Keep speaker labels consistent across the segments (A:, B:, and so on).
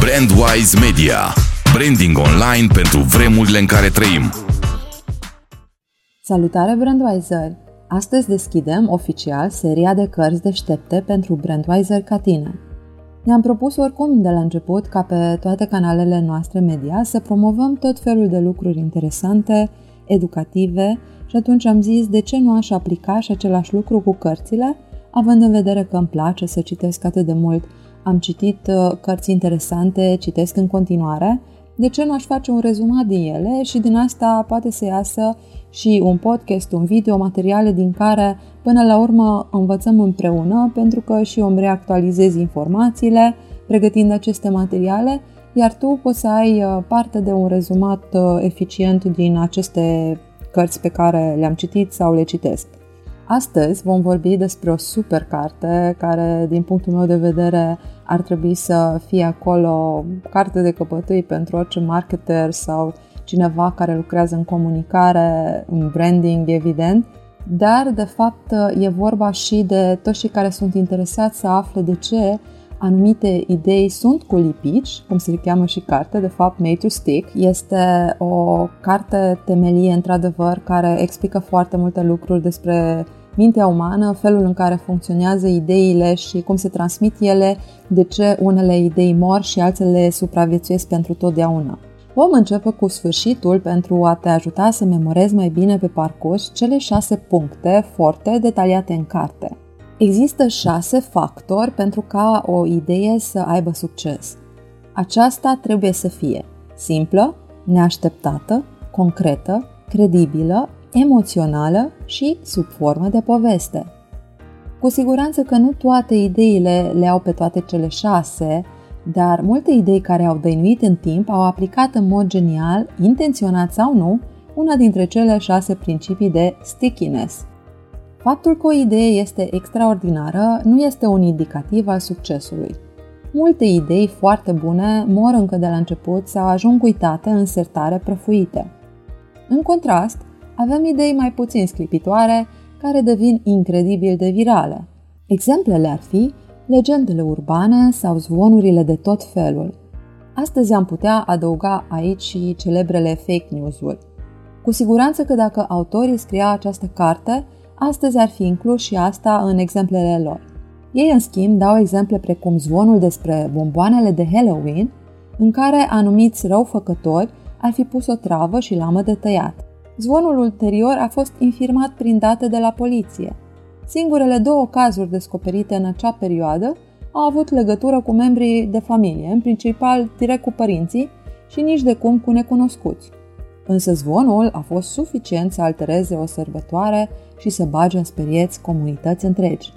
A: Brandwise Media. Branding online pentru vremurile în care trăim.
B: Salutare Brandwiser! Astăzi deschidem oficial seria de cărți deștepte pentru Brandwiser ca tine. Ne-am propus oricum de la început ca pe toate canalele noastre media să promovăm tot felul de lucruri interesante, educative și atunci am zis de ce nu aș aplica și același lucru cu cărțile, având în vedere că îmi place să citesc atât de mult am citit uh, cărți interesante, citesc în continuare, de ce nu aș face un rezumat din ele și din asta poate să iasă și un podcast, un video, materiale din care până la urmă învățăm împreună pentru că și eu îmi reactualizez informațiile pregătind aceste materiale, iar tu poți să ai uh, parte de un rezumat uh, eficient din aceste cărți pe care le-am citit sau le citesc. Astăzi vom vorbi despre o super carte care, din punctul meu de vedere, ar trebui să fie acolo carte de căpătâi pentru orice marketer sau cineva care lucrează în comunicare, în branding, evident, dar, de fapt, e vorba și de toți cei care sunt interesați să afle de ce anumite idei sunt cu lipici, cum se cheamă și carte, de fapt Made to Stick. Este o carte temelie, într-adevăr, care explică foarte multe lucruri despre mintea umană, felul în care funcționează ideile și cum se transmit ele, de ce unele idei mor și altele supraviețuiesc pentru totdeauna. Vom începe cu sfârșitul pentru a te ajuta să memorezi mai bine pe parcurs cele șase puncte forte detaliate în carte. Există șase factori pentru ca o idee să aibă succes. Aceasta trebuie să fie simplă, neașteptată, concretă, credibilă, emoțională și sub formă de poveste. Cu siguranță că nu toate ideile le au pe toate cele șase, dar multe idei care au dăinuit în timp au aplicat în mod genial, intenționat sau nu, una dintre cele șase principii de stickiness. Faptul că o idee este extraordinară nu este un indicativ al succesului. Multe idei foarte bune mor încă de la început sau ajung uitate în sertare prăfuite. În contrast, avem idei mai puțin sclipitoare care devin incredibil de virale. Exemplele ar fi legendele urbane sau zvonurile de tot felul. Astăzi am putea adăuga aici și celebrele fake news-uri. Cu siguranță că dacă autorii scria această carte, astăzi ar fi inclus și asta în exemplele lor. Ei, în schimb, dau exemple precum zvonul despre bomboanele de Halloween, în care anumiți răufăcători ar fi pus o travă și lamă de tăiat. Zvonul ulterior a fost infirmat prin date de la poliție. Singurele două cazuri descoperite în acea perioadă au avut legătură cu membrii de familie, în principal direct cu părinții și nici de cum cu necunoscuți. Însă zvonul a fost suficient să altereze o sărbătoare și să bage în sperieți comunități întregi.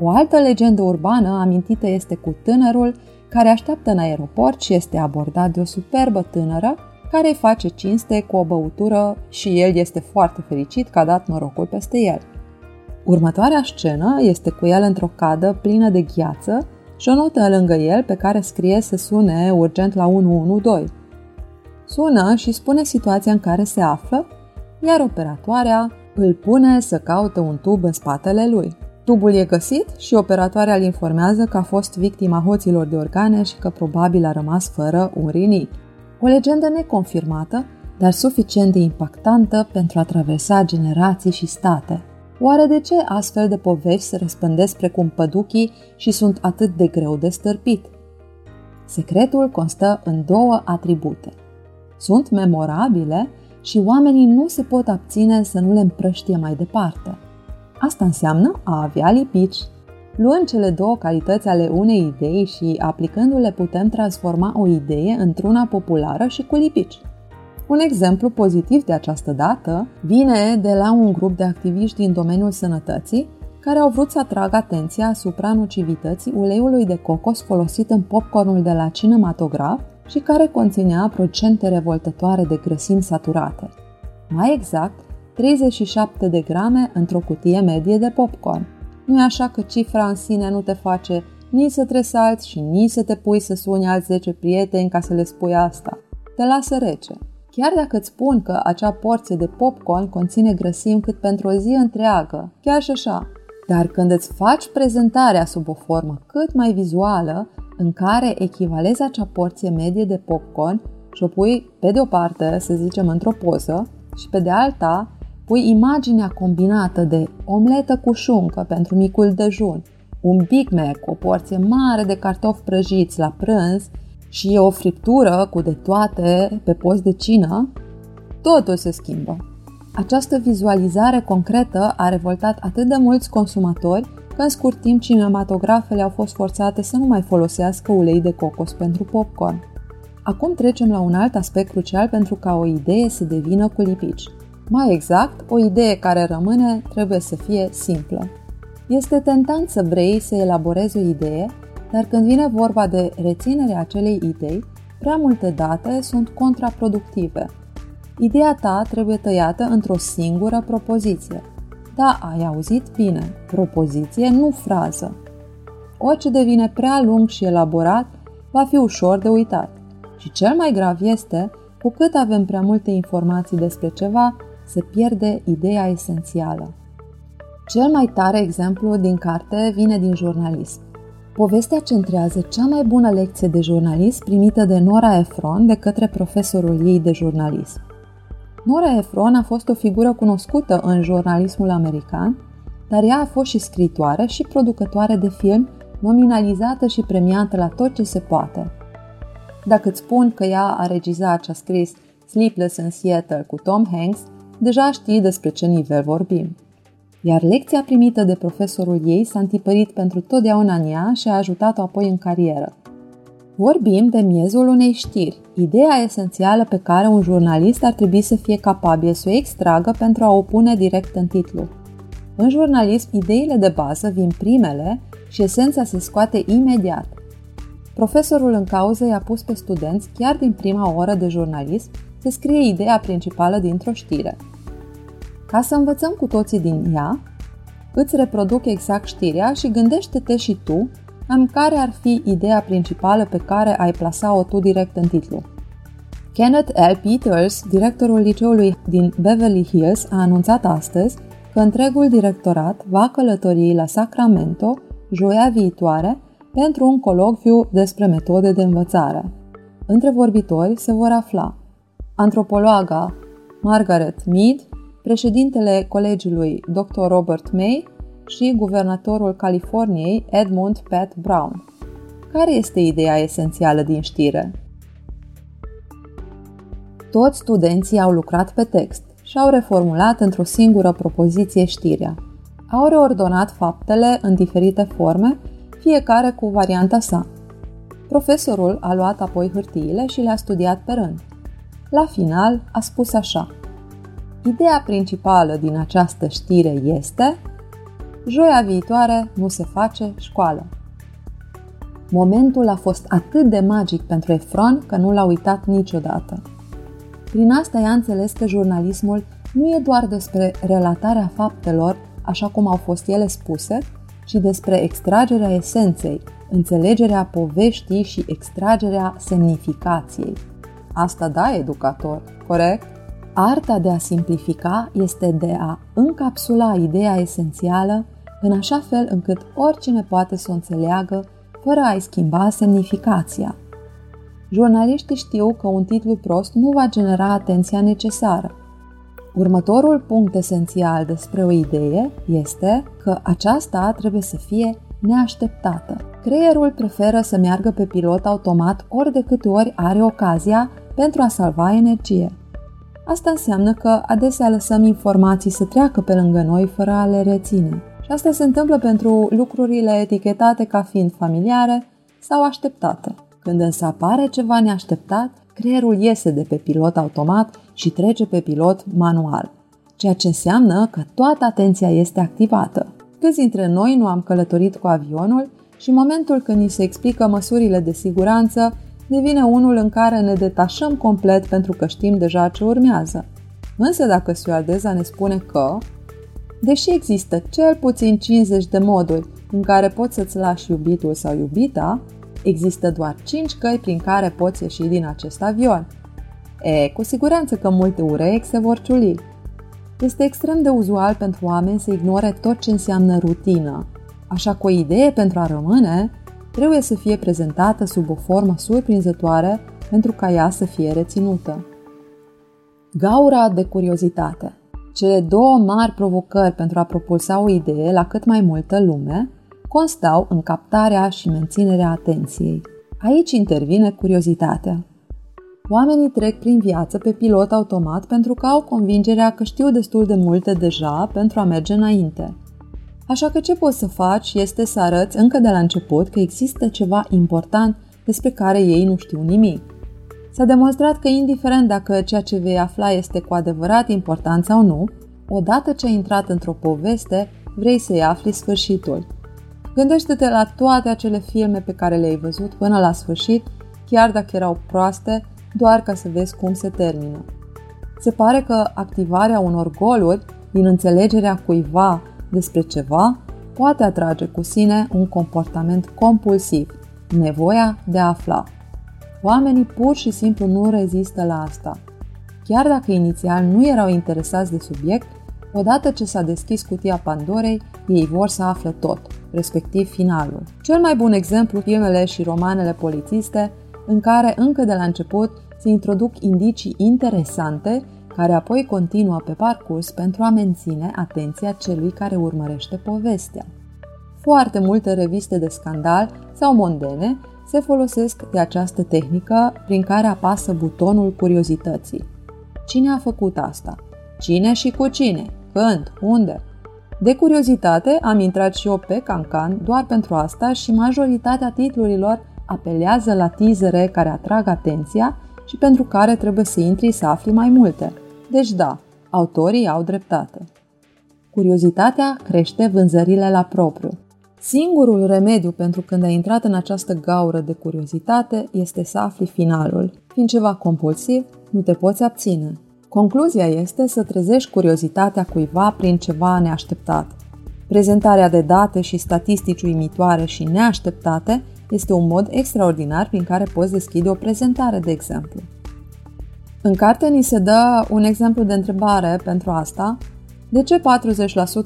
B: O altă legendă urbană amintită este cu tânărul care așteaptă în aeroport și este abordat de o superbă tânără care îi face cinste cu o băutură și el este foarte fericit că a dat norocul peste el. Următoarea scenă este cu el într-o cadă plină de gheață și o notă lângă el pe care scrie să sune urgent la 112. Sună și spune situația în care se află, iar operatoarea îl pune să caute un tub în spatele lui. Tubul e găsit și operatoarea îl informează că a fost victima hoților de organe și că probabil a rămas fără un rinic. O legendă neconfirmată, dar suficient de impactantă pentru a traversa generații și state. Oare de ce astfel de povești se răspândesc precum păduchii și sunt atât de greu de stârpit? Secretul constă în două atribute. Sunt memorabile și oamenii nu se pot abține să nu le împrăștie mai departe. Asta înseamnă a avea lipici. Luând cele două calități ale unei idei și aplicându-le putem transforma o idee într-una populară și cu lipici. Un exemplu pozitiv de această dată vine de la un grup de activiști din domeniul sănătății care au vrut să atragă atenția asupra nocivității uleiului de cocos folosit în popcornul de la cinematograf și care conținea procente revoltătoare de grăsimi saturate. Mai exact, 37 de grame într-o cutie medie de popcorn. Nu e așa că cifra în sine nu te face nici să tresalți și nici să te pui să suni alți 10 prieteni ca să le spui asta. Te lasă rece. Chiar dacă îți spun că acea porție de popcorn conține grăsimi cât pentru o zi întreagă, chiar și așa. Dar când îți faci prezentarea sub o formă cât mai vizuală, în care echivalezi acea porție medie de popcorn și o pui pe de o parte, să zicem, într-o poză și pe de alta pui imaginea combinată de omletă cu șuncă pentru micul dejun, un Big Mac, o porție mare de cartofi prăjiți la prânz și o friptură cu de toate pe post de cină, totul se schimbă. Această vizualizare concretă a revoltat atât de mulți consumatori că în scurt timp cinematografele au fost forțate să nu mai folosească ulei de cocos pentru popcorn. Acum trecem la un alt aspect crucial pentru ca o idee să devină cu lipici. Mai exact, o idee care rămâne trebuie să fie simplă. Este tentant să vrei să elaborezi o idee, dar când vine vorba de reținerea acelei idei, prea multe date sunt contraproductive. Ideea ta trebuie tăiată într-o singură propoziție. Da, ai auzit bine, propoziție, nu frază. Orice devine prea lung și elaborat, va fi ușor de uitat. Și cel mai grav este, cu cât avem prea multe informații despre ceva, se pierde ideea esențială. Cel mai tare exemplu din carte vine din jurnalism. Povestea centrează cea mai bună lecție de jurnalism primită de Nora Ephron de către profesorul ei de jurnalism. Nora Ephron a fost o figură cunoscută în jurnalismul american, dar ea a fost și scritoare și producătoare de film, nominalizată și premiată la tot ce se poate. Dacă îți spun că ea a regizat și a scris Sleepless in Seattle cu Tom Hanks, deja știi despre ce nivel vorbim. Iar lecția primită de profesorul ei s-a întipărit pentru totdeauna în ea și a ajutat-o apoi în carieră. Vorbim de miezul unei știri, ideea esențială pe care un jurnalist ar trebui să fie capabil să o extragă pentru a o pune direct în titlu. În jurnalism, ideile de bază vin primele și esența se scoate imediat. Profesorul în cauză i-a pus pe studenți, chiar din prima oră de jurnalism, să scrie ideea principală dintr-o știre. Ca să învățăm cu toții din ea, îți reproduc exact știrea și gândește-te și tu în care ar fi ideea principală pe care ai plasa-o tu direct în titlu. Kenneth L. Peters, directorul liceului din Beverly Hills, a anunțat astăzi că întregul directorat va călători la Sacramento joia viitoare pentru un colocviu despre metode de învățare. Între vorbitori se vor afla antropologa Margaret Mead, președintele colegiului Dr. Robert May și guvernatorul Californiei Edmund Pat Brown. Care este ideea esențială din știre? Toți studenții au lucrat pe text și au reformulat într-o singură propoziție știrea. Au reordonat faptele în diferite forme, fiecare cu varianta sa. Profesorul a luat apoi hârtiile și le-a studiat pe rând. La final a spus așa. Ideea principală din această știre este Joia viitoare nu se face școală. Momentul a fost atât de magic pentru Efron că nu l-a uitat niciodată. Prin asta i-a înțeles că jurnalismul nu e doar despre relatarea faptelor așa cum au fost ele spuse, ci despre extragerea esenței, înțelegerea poveștii și extragerea semnificației. Asta da educator, corect? Arta de a simplifica este de a încapsula ideea esențială în așa fel încât oricine poate să o înțeleagă fără a-i schimba semnificația. Jurnaliștii știu că un titlu prost nu va genera atenția necesară. Următorul punct esențial despre o idee este că aceasta trebuie să fie neașteptată. Creierul preferă să meargă pe pilot automat ori de câte ori are ocazia pentru a salva energie. Asta înseamnă că adesea lăsăm informații să treacă pe lângă noi fără a le reține. Și asta se întâmplă pentru lucrurile etichetate ca fiind familiare sau așteptate. Când însă apare ceva neașteptat, creierul iese de pe pilot automat și trece pe pilot manual, ceea ce înseamnă că toată atenția este activată. Câți dintre noi nu am călătorit cu avionul și în momentul când ni se explică măsurile de siguranță, devine unul în care ne detașăm complet pentru că știm deja ce urmează. Însă dacă stewardeza ne spune că, deși există cel puțin 50 de moduri în care poți să-ți lași iubitul sau iubita, există doar 5 căi prin care poți ieși din acest avion. E, cu siguranță că multe urechi se vor ciuli. Este extrem de uzual pentru oameni să ignore tot ce înseamnă rutină, așa că o idee pentru a rămâne trebuie să fie prezentată sub o formă surprinzătoare pentru ca ea să fie reținută. Gaura de curiozitate Cele două mari provocări pentru a propulsa o idee la cât mai multă lume constau în captarea și menținerea atenției. Aici intervine curiozitatea. Oamenii trec prin viață pe pilot automat pentru că au convingerea că știu destul de multe deja pentru a merge înainte. Așa că ce poți să faci este să arăți încă de la început că există ceva important despre care ei nu știu nimic. S-a demonstrat că indiferent dacă ceea ce vei afla este cu adevărat important sau nu, odată ce ai intrat într-o poveste, vrei să-i afli sfârșitul. Gândește-te la toate acele filme pe care le-ai văzut până la sfârșit, chiar dacă erau proaste, doar ca să vezi cum se termină. Se pare că activarea unor goluri din înțelegerea cuiva despre ceva poate atrage cu sine un comportament compulsiv, nevoia de a afla. Oamenii pur și simplu nu rezistă la asta. Chiar dacă inițial nu erau interesați de subiect, odată ce s-a deschis cutia Pandorei, ei vor să afle tot, respectiv finalul. Cel mai bun exemplu filmele și romanele polițiste, în care încă de la început se introduc indicii interesante care apoi continuă pe parcurs pentru a menține atenția celui care urmărește povestea. Foarte multe reviste de scandal sau mondene se folosesc de această tehnică prin care apasă butonul curiozității. Cine a făcut asta? Cine și cu cine? Când? Unde? De curiozitate am intrat și eu pe Cancan doar pentru asta și majoritatea titlurilor apelează la teasere care atrag atenția și pentru care trebuie să intri să afli mai multe. Deci da, autorii au dreptate. Curiozitatea crește vânzările la propriu. Singurul remediu pentru când ai intrat în această gaură de curiozitate este să afli finalul. Fiind ceva compulsiv, nu te poți abține. Concluzia este să trezești curiozitatea cuiva prin ceva neașteptat. Prezentarea de date și statistici uimitoare și neașteptate este un mod extraordinar prin care poți deschide o prezentare, de exemplu. În carte ni se dă un exemplu de întrebare pentru asta. De ce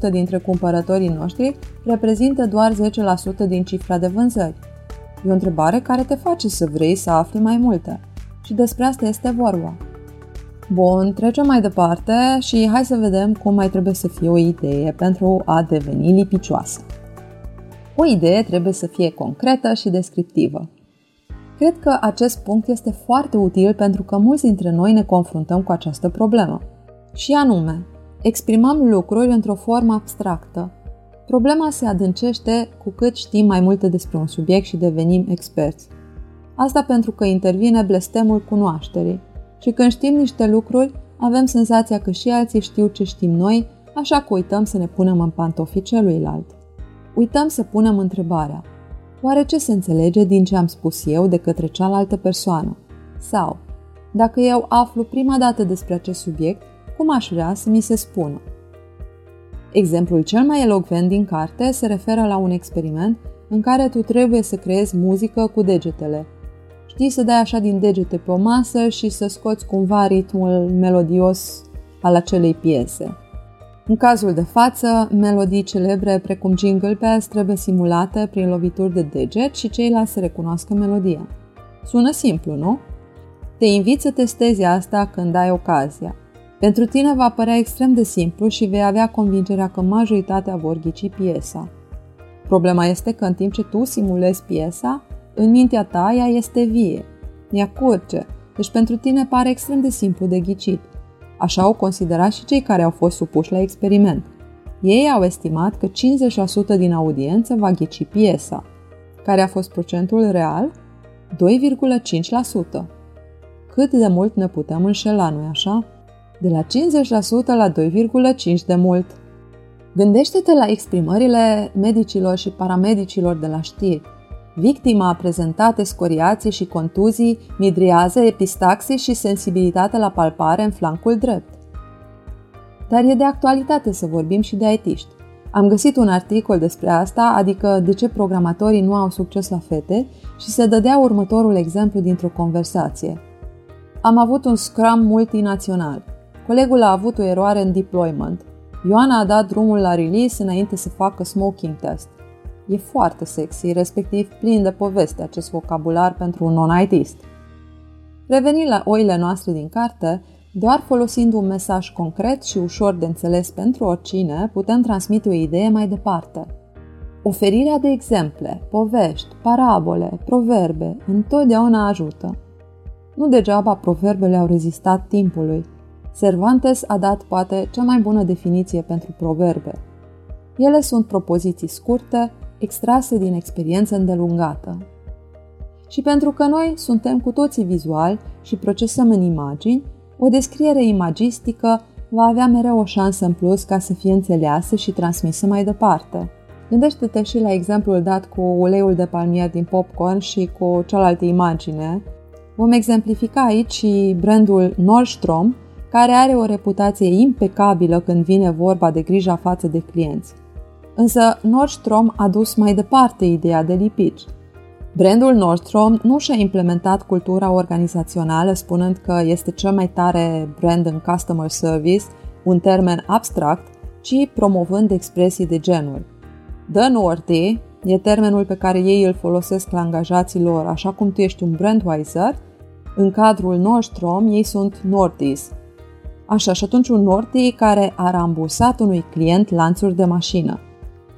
B: 40% dintre cumpărătorii noștri reprezintă doar 10% din cifra de vânzări? E o întrebare care te face să vrei să afli mai multe. Și despre asta este vorba. Bun, trecem mai departe și hai să vedem cum mai trebuie să fie o idee pentru a deveni lipicioasă. O idee trebuie să fie concretă și descriptivă. Cred că acest punct este foarte util pentru că mulți dintre noi ne confruntăm cu această problemă. Și anume, exprimăm lucruri într-o formă abstractă. Problema se adâncește cu cât știm mai multe despre un subiect și devenim experți. Asta pentru că intervine blestemul cunoașterii. Și când știm niște lucruri, avem senzația că și alții știu ce știm noi, așa că uităm să ne punem în pantofii celuilalt. Uităm să punem întrebarea – Oare ce se înțelege din ce am spus eu de către cealaltă persoană? Sau, dacă eu aflu prima dată despre acest subiect, cum aș vrea să mi se spună? Exemplul cel mai elocvent din carte se referă la un experiment în care tu trebuie să creezi muzică cu degetele. Știi să dai așa din degete pe o masă și să scoți cumva ritmul melodios al acelei piese. În cazul de față, melodii celebre precum Jingle Bells trebuie simulate prin lovituri de deget și ceilalți să recunoască melodia. Sună simplu, nu? Te invit să testezi asta când ai ocazia. Pentru tine va părea extrem de simplu și vei avea convingerea că majoritatea vor ghici piesa. Problema este că în timp ce tu simulezi piesa, în mintea ta ea este vie. Ea curge, deci pentru tine pare extrem de simplu de ghicit – Așa au considerat și cei care au fost supuși la experiment. Ei au estimat că 50% din audiență va ghici piesa. Care a fost procentul real? 2,5%. Cât de mult ne putem înșela, nu-i așa? De la 50% la 2,5% de mult. Gândește-te la exprimările medicilor și paramedicilor de la știri. Victima a prezentat scoriații și contuzii, midriază, epistaxie și sensibilitate la palpare în flancul drept. Dar e de actualitate să vorbim și de aitiști. Am găsit un articol despre asta, adică de ce programatorii nu au succes la fete și se dădea următorul exemplu dintr-o conversație. Am avut un scrum multinațional. Colegul a avut o eroare în deployment. Ioana a dat drumul la release înainte să facă smoking test. E foarte sexy, respectiv plin de poveste acest vocabular pentru un non-ITist. Revenind la oile noastre din carte, doar folosind un mesaj concret și ușor de înțeles pentru oricine, putem transmite o idee mai departe. Oferirea de exemple, povești, parabole, proverbe, întotdeauna ajută. Nu degeaba proverbele au rezistat timpului. Cervantes a dat poate cea mai bună definiție pentru proverbe. Ele sunt propoziții scurte, extrase din experiență îndelungată. Și pentru că noi suntem cu toții vizuali și procesăm în imagini, o descriere imagistică va avea mereu o șansă în plus ca să fie înțeleasă și transmisă mai departe. Gândește-te și la exemplul dat cu uleiul de palmier din popcorn și cu cealaltă imagine. Vom exemplifica aici și brandul Nordstrom, care are o reputație impecabilă când vine vorba de grija față de clienți. Însă Nordstrom a dus mai departe ideea de lipici. Brandul Nordstrom nu și-a implementat cultura organizațională spunând că este cel mai tare brand în customer service, un termen abstract, ci promovând expresii de genul. The Norty e termenul pe care ei îl folosesc la angajații lor, așa cum tu ești un brandwiser, în cadrul Nordstrom ei sunt Norties. Așa, și atunci un Norty care a rambursat unui client lanțuri de mașină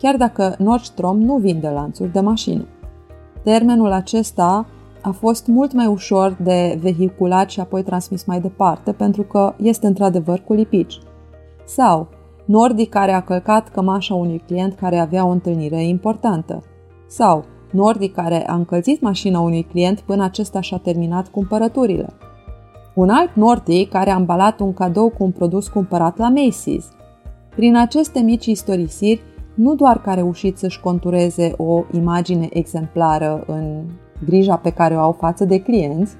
B: chiar dacă Nordstrom nu vinde lanțuri de mașină. Termenul acesta a fost mult mai ușor de vehiculat și apoi transmis mai departe, pentru că este într-adevăr cu lipici. Sau Nordi care a călcat cămașa unui client care avea o întâlnire importantă. Sau Nordi care a încălzit mașina unui client până acesta și-a terminat cumpărăturile. Un alt Nordi care a ambalat un cadou cu un produs cumpărat la Macy's. Prin aceste mici istorisiri, nu doar că a reușit să-și contureze o imagine exemplară în grija pe care o au față de clienți,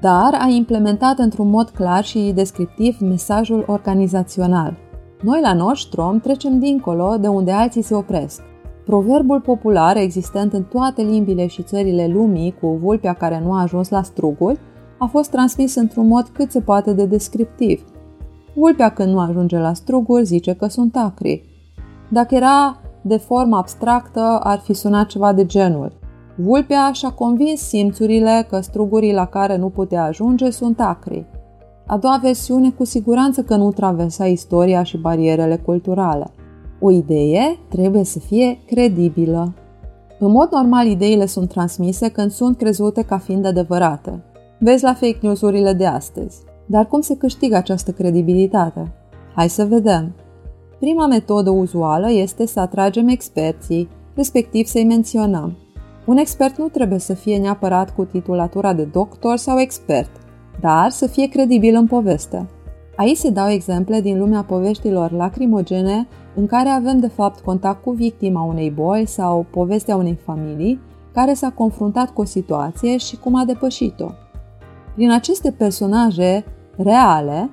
B: dar a implementat într-un mod clar și descriptiv mesajul organizațional. Noi la Nostrom trecem dincolo de unde alții se opresc. Proverbul popular existent în toate limbile și țările lumii cu vulpea care nu a ajuns la struguri a fost transmis într-un mod cât se poate de descriptiv. Vulpea când nu ajunge la struguri zice că sunt acri. Dacă era de formă abstractă, ar fi sunat ceva de genul. Vulpea și-a convins simțurile că strugurii la care nu putea ajunge sunt acri. A doua versiune cu siguranță că nu traversa istoria și barierele culturale. O idee trebuie să fie credibilă. În mod normal, ideile sunt transmise când sunt crezute ca fiind adevărate. Vezi la fake news-urile de astăzi. Dar cum se câștigă această credibilitate? Hai să vedem. Prima metodă uzuală este să atragem experții, respectiv să-i menționăm. Un expert nu trebuie să fie neapărat cu titulatura de doctor sau expert, dar să fie credibil în poveste. Aici se dau exemple din lumea poveștilor lacrimogene în care avem de fapt contact cu victima unei boli sau povestea unei familii care s-a confruntat cu o situație și cum a depășit-o. Prin aceste personaje reale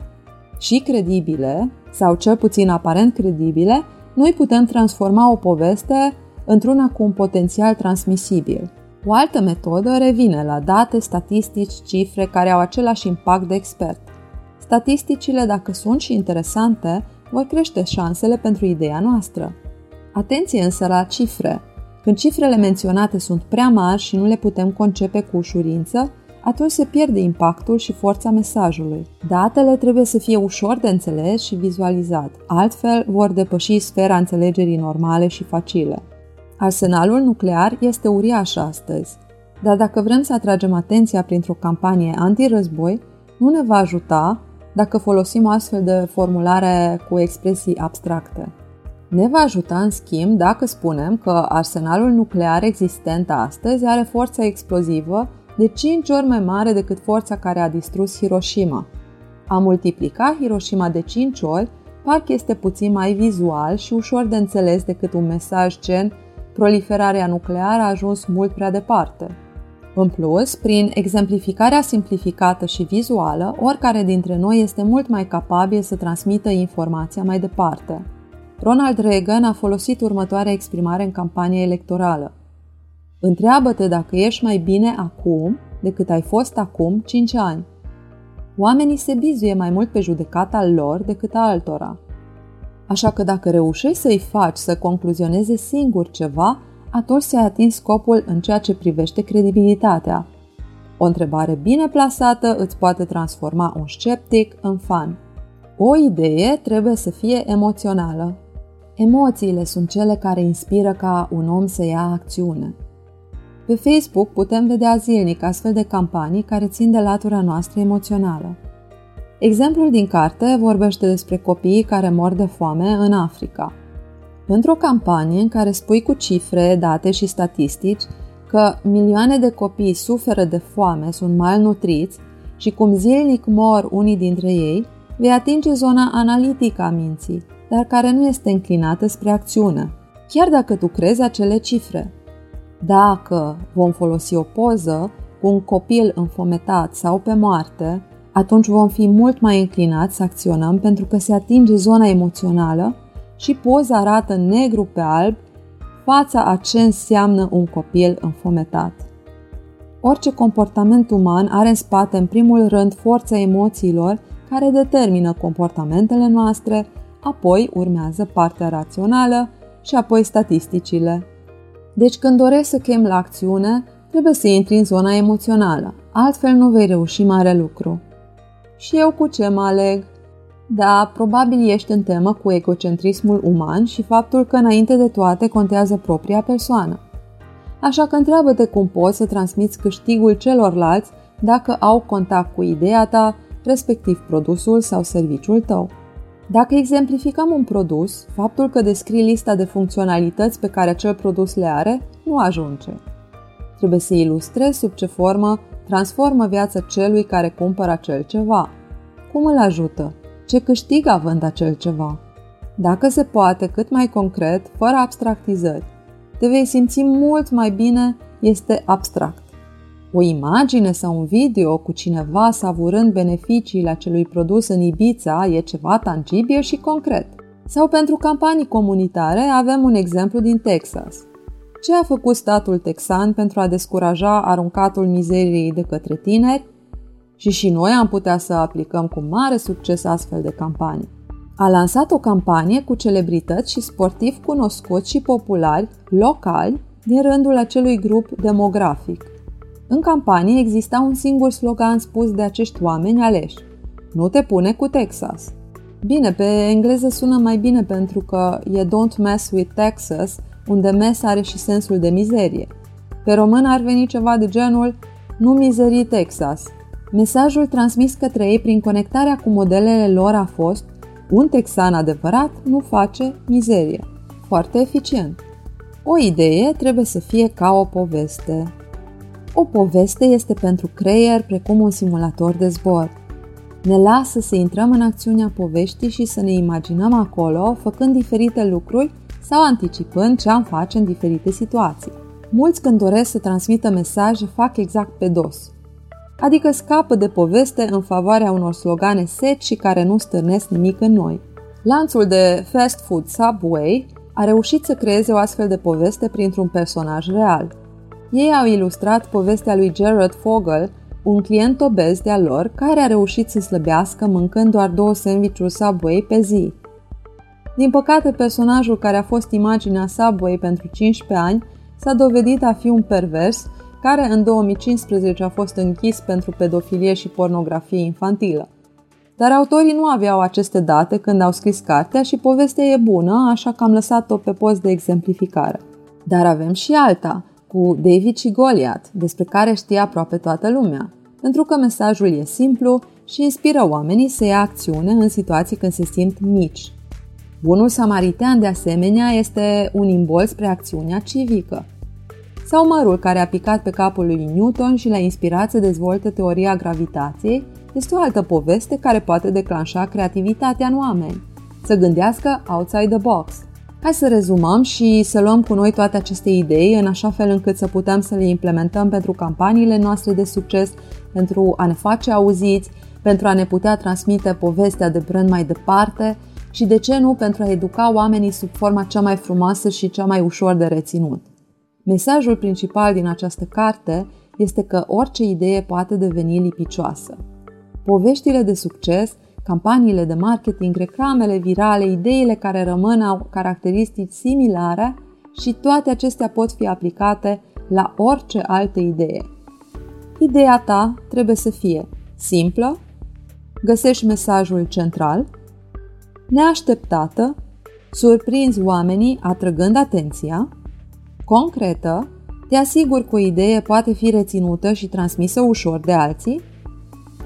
B: și credibile, sau cel puțin aparent credibile, noi putem transforma o poveste într-una cu un potențial transmisibil. O altă metodă revine la date, statistici, cifre care au același impact de expert. Statisticile, dacă sunt și interesante, vor crește șansele pentru ideea noastră. Atenție însă la cifre. Când cifrele menționate sunt prea mari și nu le putem concepe cu ușurință, atunci se pierde impactul și forța mesajului. Datele trebuie să fie ușor de înțeles și vizualizat, altfel vor depăși sfera înțelegerii normale și facile. Arsenalul nuclear este uriaș astăzi, dar dacă vrem să atragem atenția printr-o campanie anti-război, nu ne va ajuta dacă folosim astfel de formulare cu expresii abstracte. Ne va ajuta, în schimb, dacă spunem că arsenalul nuclear existent astăzi are forța explozivă de 5 ori mai mare decât forța care a distrus Hiroshima. A multiplica Hiroshima de 5 ori parcă este puțin mai vizual și ușor de înțeles decât un mesaj gen proliferarea nucleară a ajuns mult prea departe. În plus, prin exemplificarea simplificată și vizuală, oricare dintre noi este mult mai capabil să transmită informația mai departe. Ronald Reagan a folosit următoarea exprimare în campania electorală. Întreabă-te dacă ești mai bine acum decât ai fost acum 5 ani. Oamenii se bizuie mai mult pe judecata lor decât a altora. Așa că dacă reușești să-i faci să concluzioneze singur ceva, atunci se atins scopul în ceea ce privește credibilitatea. O întrebare bine plasată îți poate transforma un sceptic în fan. O idee trebuie să fie emoțională. Emoțiile sunt cele care inspiră ca un om să ia acțiune. Pe Facebook putem vedea zilnic astfel de campanii care țin de latura noastră emoțională. Exemplul din carte vorbește despre copiii care mor de foame în Africa. Într-o campanie în care spui cu cifre, date și statistici că milioane de copii suferă de foame, sunt malnutriți și cum zilnic mor unii dintre ei, vei atinge zona analitică a minții, dar care nu este înclinată spre acțiune, chiar dacă tu crezi acele cifre. Dacă vom folosi o poză cu un copil înfometat sau pe moarte, atunci vom fi mult mai înclinați să acționăm pentru că se atinge zona emoțională și poza arată negru pe alb fața a ce înseamnă un copil înfometat. Orice comportament uman are în spate, în primul rând, forța emoțiilor care determină comportamentele noastre, apoi urmează partea rațională și apoi statisticile. Deci când dorești să chem la acțiune, trebuie să intri în zona emoțională, altfel nu vei reuși mare lucru. Și eu cu ce mă aleg? Da, probabil ești în temă cu egocentrismul uman și faptul că înainte de toate contează propria persoană. Așa că întreabă-te cum poți să transmiți câștigul celorlalți dacă au contact cu ideea ta, respectiv produsul sau serviciul tău. Dacă exemplificăm un produs, faptul că descrii lista de funcționalități pe care acel produs le are nu ajunge. Trebuie să ilustrezi sub ce formă transformă viața celui care cumpără acel ceva. Cum îl ajută? Ce câștigă având acel ceva? Dacă se poate, cât mai concret, fără abstractizări. Te vei simți mult mai bine, este abstract. O imagine sau un video cu cineva savurând beneficiile acelui produs în Ibiza e ceva tangibil și concret. Sau pentru campanii comunitare avem un exemplu din Texas. Ce a făcut statul texan pentru a descuraja aruncatul mizeriei de către tineri? Și și noi am putea să aplicăm cu mare succes astfel de campanii. A lansat o campanie cu celebrități și sportivi cunoscuți și populari, locali, din rândul acelui grup demografic. În campanie exista un singur slogan spus de acești oameni aleși. Nu te pune cu Texas. Bine, pe engleză sună mai bine pentru că e Don't mess with Texas, unde mess are și sensul de mizerie. Pe român ar veni ceva de genul Nu mizerii Texas. Mesajul transmis către ei prin conectarea cu modelele lor a fost Un texan adevărat nu face mizerie. Foarte eficient. O idee trebuie să fie ca o poveste. O poveste este pentru creier precum un simulator de zbor. Ne lasă să intrăm în acțiunea poveștii și să ne imaginăm acolo, făcând diferite lucruri sau anticipând ce am face în diferite situații. Mulți când doresc să transmită mesaje fac exact pe dos, adică scapă de poveste în favoarea unor slogane seci și care nu stârnesc nimic în noi. Lanțul de fast food Subway a reușit să creeze o astfel de poveste printr-un personaj real – ei au ilustrat povestea lui Gerard Fogel, un client obez de-a lor care a reușit să slăbească mâncând doar două sandvișuri Subway pe zi. Din păcate, personajul care a fost imaginea Subway pentru 15 ani s-a dovedit a fi un pervers care în 2015 a fost închis pentru pedofilie și pornografie infantilă. Dar autorii nu aveau aceste date când au scris cartea și povestea e bună, așa că am lăsat-o pe post de exemplificare. Dar avem și alta, cu David și Goliath, despre care știe aproape toată lumea, pentru că mesajul e simplu și inspiră oamenii să ia acțiune în situații când se simt mici. Bunul samaritan, de asemenea, este un imbol spre acțiunea civică. Sau mărul care a picat pe capul lui Newton și l-a inspirat să dezvolte teoria gravitației este o altă poveste care poate declanșa creativitatea în oameni, să gândească outside the box – Hai să rezumăm și să luăm cu noi toate aceste idei în așa fel încât să putem să le implementăm pentru campaniile noastre de succes, pentru a ne face auziți, pentru a ne putea transmite povestea de brand mai departe și, de ce nu, pentru a educa oamenii sub forma cea mai frumoasă și cea mai ușor de reținut. Mesajul principal din această carte este că orice idee poate deveni lipicioasă. Poveștile de succes, campaniile de marketing, reclamele virale, ideile care rămân au caracteristici similare și toate acestea pot fi aplicate la orice altă idee. Ideea ta trebuie să fie simplă, găsești mesajul central, neașteptată, surprinzi oamenii atrăgând atenția, concretă, te asiguri că o idee poate fi reținută și transmisă ușor de alții,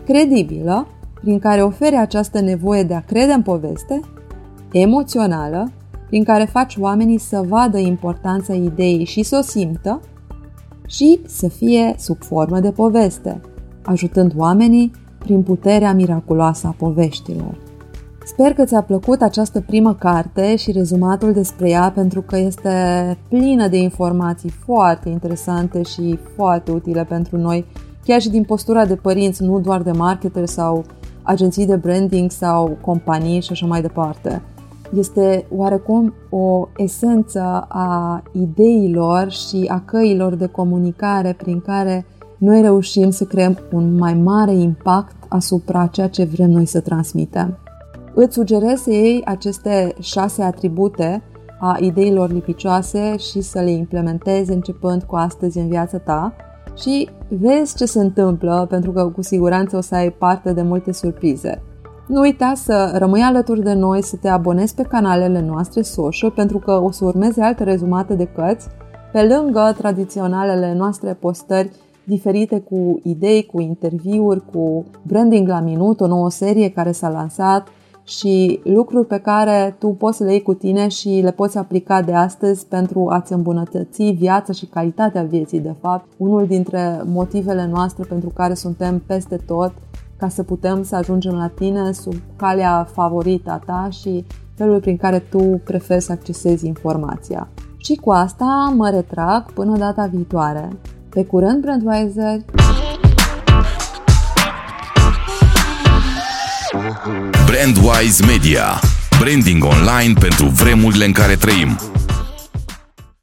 B: credibilă, prin care oferi această nevoie de a crede în poveste, emoțională, prin care faci oamenii să vadă importanța ideii și să o simtă, și să fie sub formă de poveste, ajutând oamenii prin puterea miraculoasă a poveștilor. Sper că ți-a plăcut această primă carte și rezumatul despre ea pentru că este plină de informații foarte interesante și foarte utile pentru noi, chiar și din postura de părinți, nu doar de marketer sau agenții de branding sau companii și așa mai departe. Este oarecum o esență a ideilor și a căilor de comunicare prin care noi reușim să creăm un mai mare impact asupra ceea ce vrem noi să transmitem. Îți sugerez să iei aceste șase atribute a ideilor lipicioase și să le implementezi începând cu astăzi în viața ta și vezi ce se întâmplă pentru că cu siguranță o să ai parte de multe surprize. Nu uita să rămâi alături de noi, să te abonezi pe canalele noastre social pentru că o să urmeze alte rezumate de cărți pe lângă tradiționalele noastre postări diferite cu idei, cu interviuri, cu branding la minut, o nouă serie care s-a lansat și lucruri pe care tu poți să le iei cu tine și le poți aplica de astăzi pentru a-ți îmbunătăți viața și calitatea vieții, de fapt. Unul dintre motivele noastre pentru care suntem peste tot ca să putem să ajungem la tine sub calea favorită a ta și felul prin care tu preferi să accesezi informația. Și cu asta mă retrag până data viitoare. Pe curând, Brandweiser!
A: Brandwise Media. Branding online pentru vremurile în care trăim.